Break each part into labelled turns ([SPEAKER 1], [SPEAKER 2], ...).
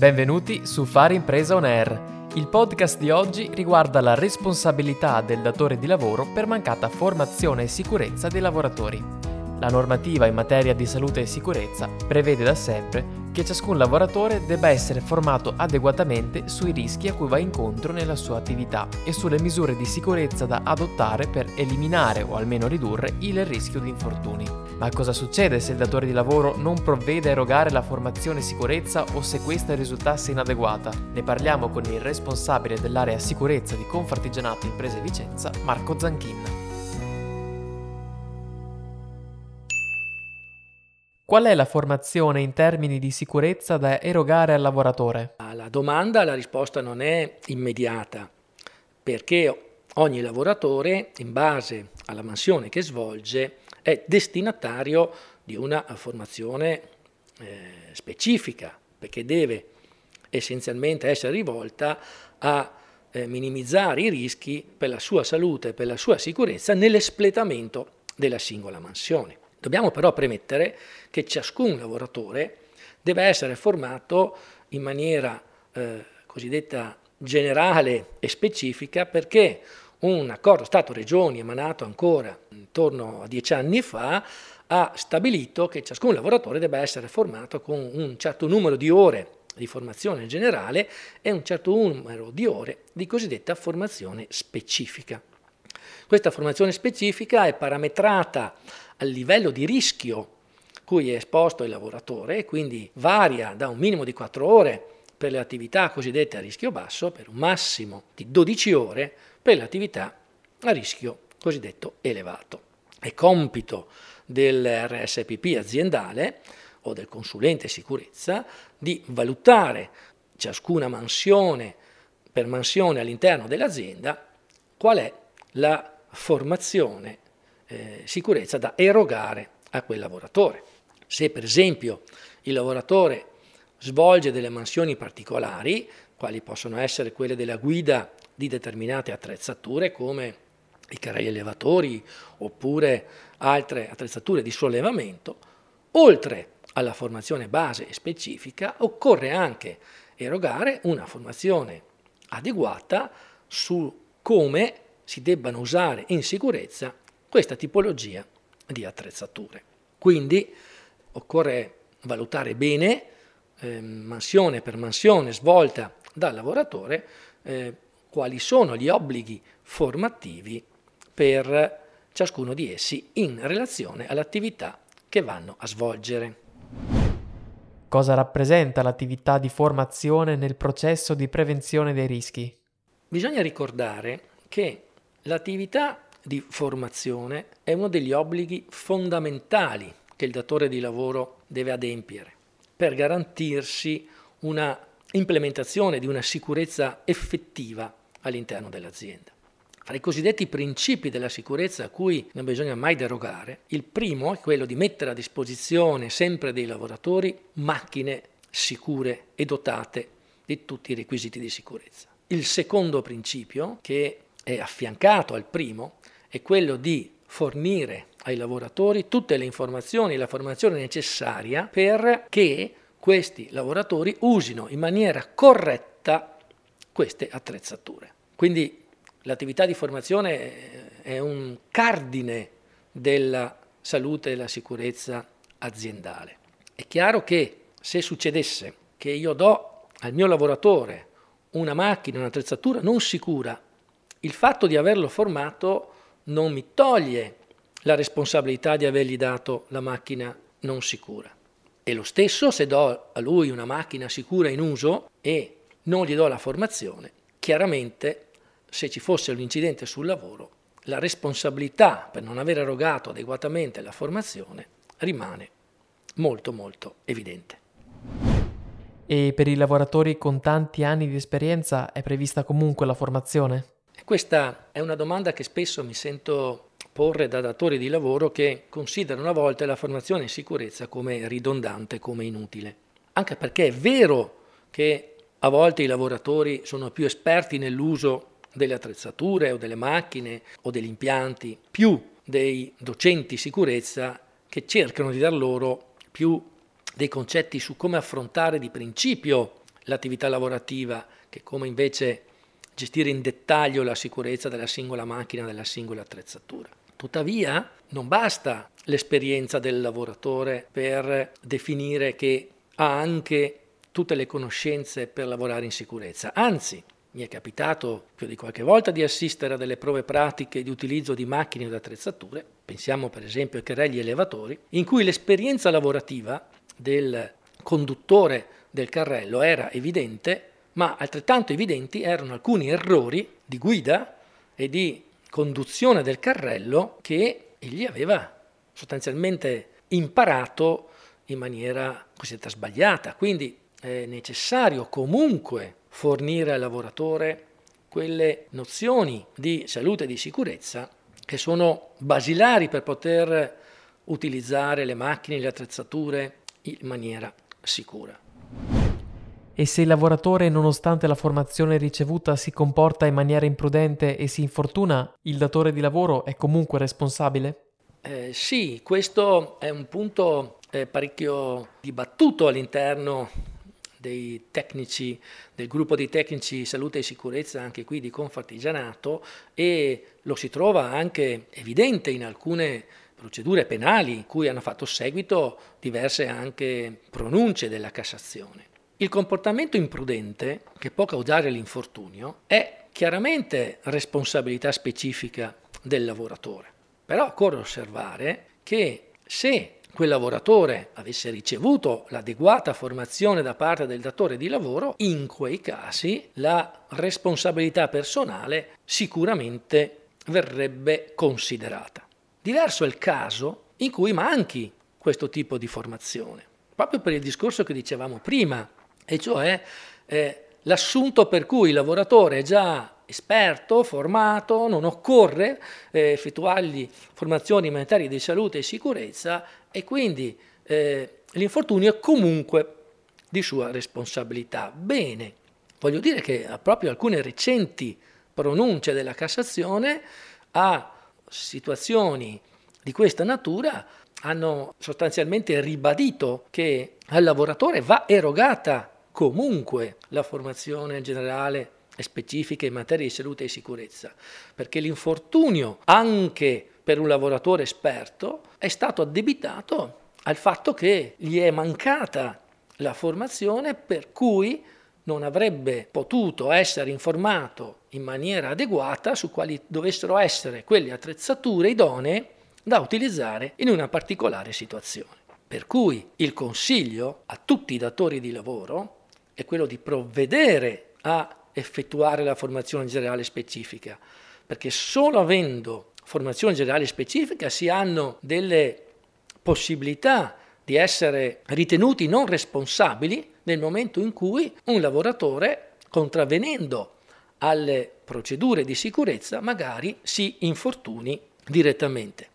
[SPEAKER 1] Benvenuti su Fare Impresa On Air. Il podcast di oggi riguarda la responsabilità del datore di lavoro per mancata formazione e sicurezza dei lavoratori. La normativa in materia di salute e sicurezza prevede da sempre che ciascun lavoratore debba essere formato adeguatamente sui rischi a cui va incontro nella sua attività e sulle misure di sicurezza da adottare per eliminare o almeno ridurre il rischio di infortuni. Ma cosa succede se il datore di lavoro non provvede a erogare la formazione sicurezza o se questa risultasse inadeguata? Ne parliamo con il responsabile dell'area sicurezza di Confartigianato Imprese Vicenza, Marco Zanchin. Qual è la formazione in termini di sicurezza da erogare al lavoratore?
[SPEAKER 2] Alla domanda la risposta non è immediata, perché ogni lavoratore, in base alla mansione che svolge, è destinatario di una formazione eh, specifica, perché deve essenzialmente essere rivolta a eh, minimizzare i rischi per la sua salute e per la sua sicurezza nell'espletamento della singola mansione. Dobbiamo però premettere che ciascun lavoratore deve essere formato in maniera eh, cosiddetta generale e specifica perché un accordo Stato-Regioni emanato ancora intorno a dieci anni fa ha stabilito che ciascun lavoratore deve essere formato con un certo numero di ore di formazione generale e un certo numero di ore di cosiddetta formazione specifica. Questa formazione specifica è parametrata al livello di rischio cui è esposto il lavoratore e quindi varia da un minimo di 4 ore per le attività cosiddette a rischio basso per un massimo di 12 ore per le attività a rischio cosiddetto elevato. È compito del RSPP aziendale o del consulente sicurezza di valutare ciascuna mansione per mansione all'interno dell'azienda qual è la formazione eh, sicurezza da erogare a quel lavoratore. Se per esempio il lavoratore svolge delle mansioni particolari, quali possono essere quelle della guida di determinate attrezzature come i carrelli elevatori oppure altre attrezzature di sollevamento, oltre alla formazione base e specifica occorre anche erogare una formazione adeguata su come si debbano usare in sicurezza questa tipologia di attrezzature. Quindi occorre valutare bene, eh, mansione per mansione svolta dal lavoratore, eh, quali sono gli obblighi formativi per ciascuno di essi in relazione all'attività che vanno a svolgere.
[SPEAKER 1] Cosa rappresenta l'attività di formazione nel processo di prevenzione dei rischi?
[SPEAKER 2] Bisogna ricordare che l'attività di formazione è uno degli obblighi fondamentali che il datore di lavoro deve adempiere per garantirsi una implementazione di una sicurezza effettiva all'interno dell'azienda. Fra i cosiddetti principi della sicurezza a cui non bisogna mai derogare, il primo è quello di mettere a disposizione sempre dei lavoratori macchine sicure e dotate di tutti i requisiti di sicurezza. Il secondo principio, che è affiancato al primo, è quello di fornire ai lavoratori tutte le informazioni e la formazione necessaria perché questi lavoratori usino in maniera corretta queste attrezzature. Quindi l'attività di formazione è un cardine della salute e della sicurezza aziendale. È chiaro che se succedesse che io do al mio lavoratore una macchina, un'attrezzatura non sicura, il fatto di averlo formato non mi toglie la responsabilità di avergli dato la macchina non sicura. E lo stesso se do a lui una macchina sicura in uso e non gli do la formazione, chiaramente se ci fosse un incidente sul lavoro, la responsabilità per non aver erogato adeguatamente la formazione rimane molto molto evidente.
[SPEAKER 1] E per i lavoratori con tanti anni di esperienza è prevista comunque la formazione?
[SPEAKER 2] Questa è una domanda che spesso mi sento porre da datori di lavoro che considerano a volte la formazione in sicurezza come ridondante, come inutile. Anche perché è vero che a volte i lavoratori sono più esperti nell'uso delle attrezzature o delle macchine o degli impianti, più dei docenti sicurezza che cercano di dar loro più dei concetti su come affrontare di principio l'attività lavorativa che come invece gestire in dettaglio la sicurezza della singola macchina, della singola attrezzatura. Tuttavia non basta l'esperienza del lavoratore per definire che ha anche tutte le conoscenze per lavorare in sicurezza, anzi mi è capitato più di qualche volta di assistere a delle prove pratiche di utilizzo di macchine ed attrezzature, pensiamo per esempio ai carrelli elevatori, in cui l'esperienza lavorativa del conduttore del carrello era evidente, ma altrettanto evidenti erano alcuni errori di guida e di conduzione del carrello che egli aveva sostanzialmente imparato in maniera cosiddetta sbagliata. Quindi è necessario comunque fornire al lavoratore quelle nozioni di salute e di sicurezza che sono basilari per poter utilizzare le macchine le attrezzature in maniera sicura.
[SPEAKER 1] E se il lavoratore, nonostante la formazione ricevuta, si comporta in maniera imprudente e si infortuna, il datore di lavoro è comunque responsabile?
[SPEAKER 2] Eh, sì, questo è un punto eh, parecchio dibattuto all'interno dei tecnici, del gruppo di tecnici salute e sicurezza anche qui di Confartigianato e lo si trova anche evidente in alcune procedure penali cui hanno fatto seguito diverse anche pronunce della Cassazione. Il comportamento imprudente che può causare l'infortunio è chiaramente responsabilità specifica del lavoratore, però occorre osservare che se quel lavoratore avesse ricevuto l'adeguata formazione da parte del datore di lavoro, in quei casi la responsabilità personale sicuramente verrebbe considerata. Diverso è il caso in cui manchi questo tipo di formazione, proprio per il discorso che dicevamo prima, e cioè eh, l'assunto per cui il lavoratore è già esperto, formato, non occorre eh, effettuargli formazioni in materia di salute e sicurezza e quindi eh, l'infortunio è comunque di sua responsabilità. Bene, voglio dire che proprio alcune recenti pronunce della Cassazione a situazioni di questa natura hanno sostanzialmente ribadito che al lavoratore va erogata comunque la formazione generale e specifica in materia di salute e sicurezza, perché l'infortunio anche per un lavoratore esperto è stato addebitato al fatto che gli è mancata la formazione per cui non avrebbe potuto essere informato in maniera adeguata su quali dovessero essere quelle attrezzature idonee da utilizzare in una particolare situazione. Per cui il consiglio a tutti i datori di lavoro è quello di provvedere a effettuare la formazione generale specifica, perché solo avendo formazione generale specifica si hanno delle possibilità di essere ritenuti non responsabili nel momento in cui un lavoratore, contravvenendo alle procedure di sicurezza, magari si infortuni direttamente.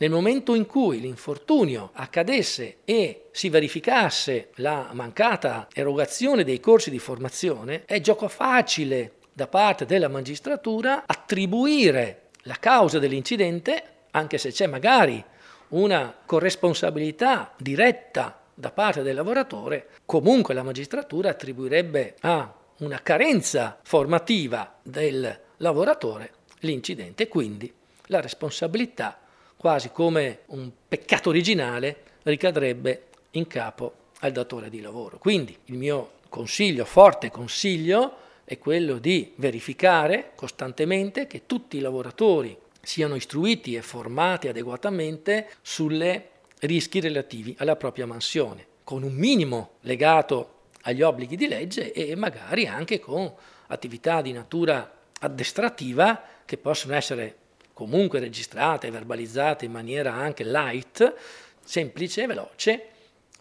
[SPEAKER 2] Nel momento in cui l'infortunio accadesse e si verificasse la mancata erogazione dei corsi di formazione, è gioco facile da parte della magistratura attribuire la causa dell'incidente, anche se c'è magari una corresponsabilità diretta da parte del lavoratore, comunque la magistratura attribuirebbe a una carenza formativa del lavoratore l'incidente, quindi la responsabilità, quasi come un peccato originale, ricadrebbe in capo al datore di lavoro. Quindi il mio consiglio, forte consiglio, è quello di verificare costantemente che tutti i lavoratori siano istruiti e formati adeguatamente sulle rischi relativi alla propria mansione, con un minimo legato agli obblighi di legge e magari anche con attività di natura addestrativa che possono essere comunque registrate e verbalizzate in maniera anche light, semplice e veloce,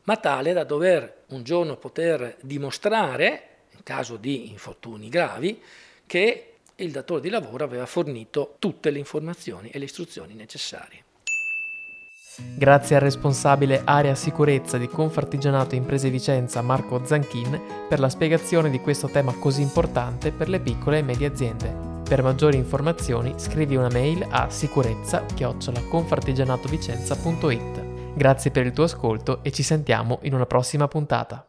[SPEAKER 2] ma tale da dover un giorno poter dimostrare, in caso di infortuni gravi, che il datore di lavoro aveva fornito tutte le informazioni e le istruzioni necessarie.
[SPEAKER 1] Grazie al responsabile area sicurezza di Confartigianato Imprese Vicenza Marco Zanchin per la spiegazione di questo tema così importante per le piccole e medie aziende. Per maggiori informazioni scrivi una mail a sicurezza-confartigianatovicenza.it. Grazie per il tuo ascolto e ci sentiamo in una prossima puntata.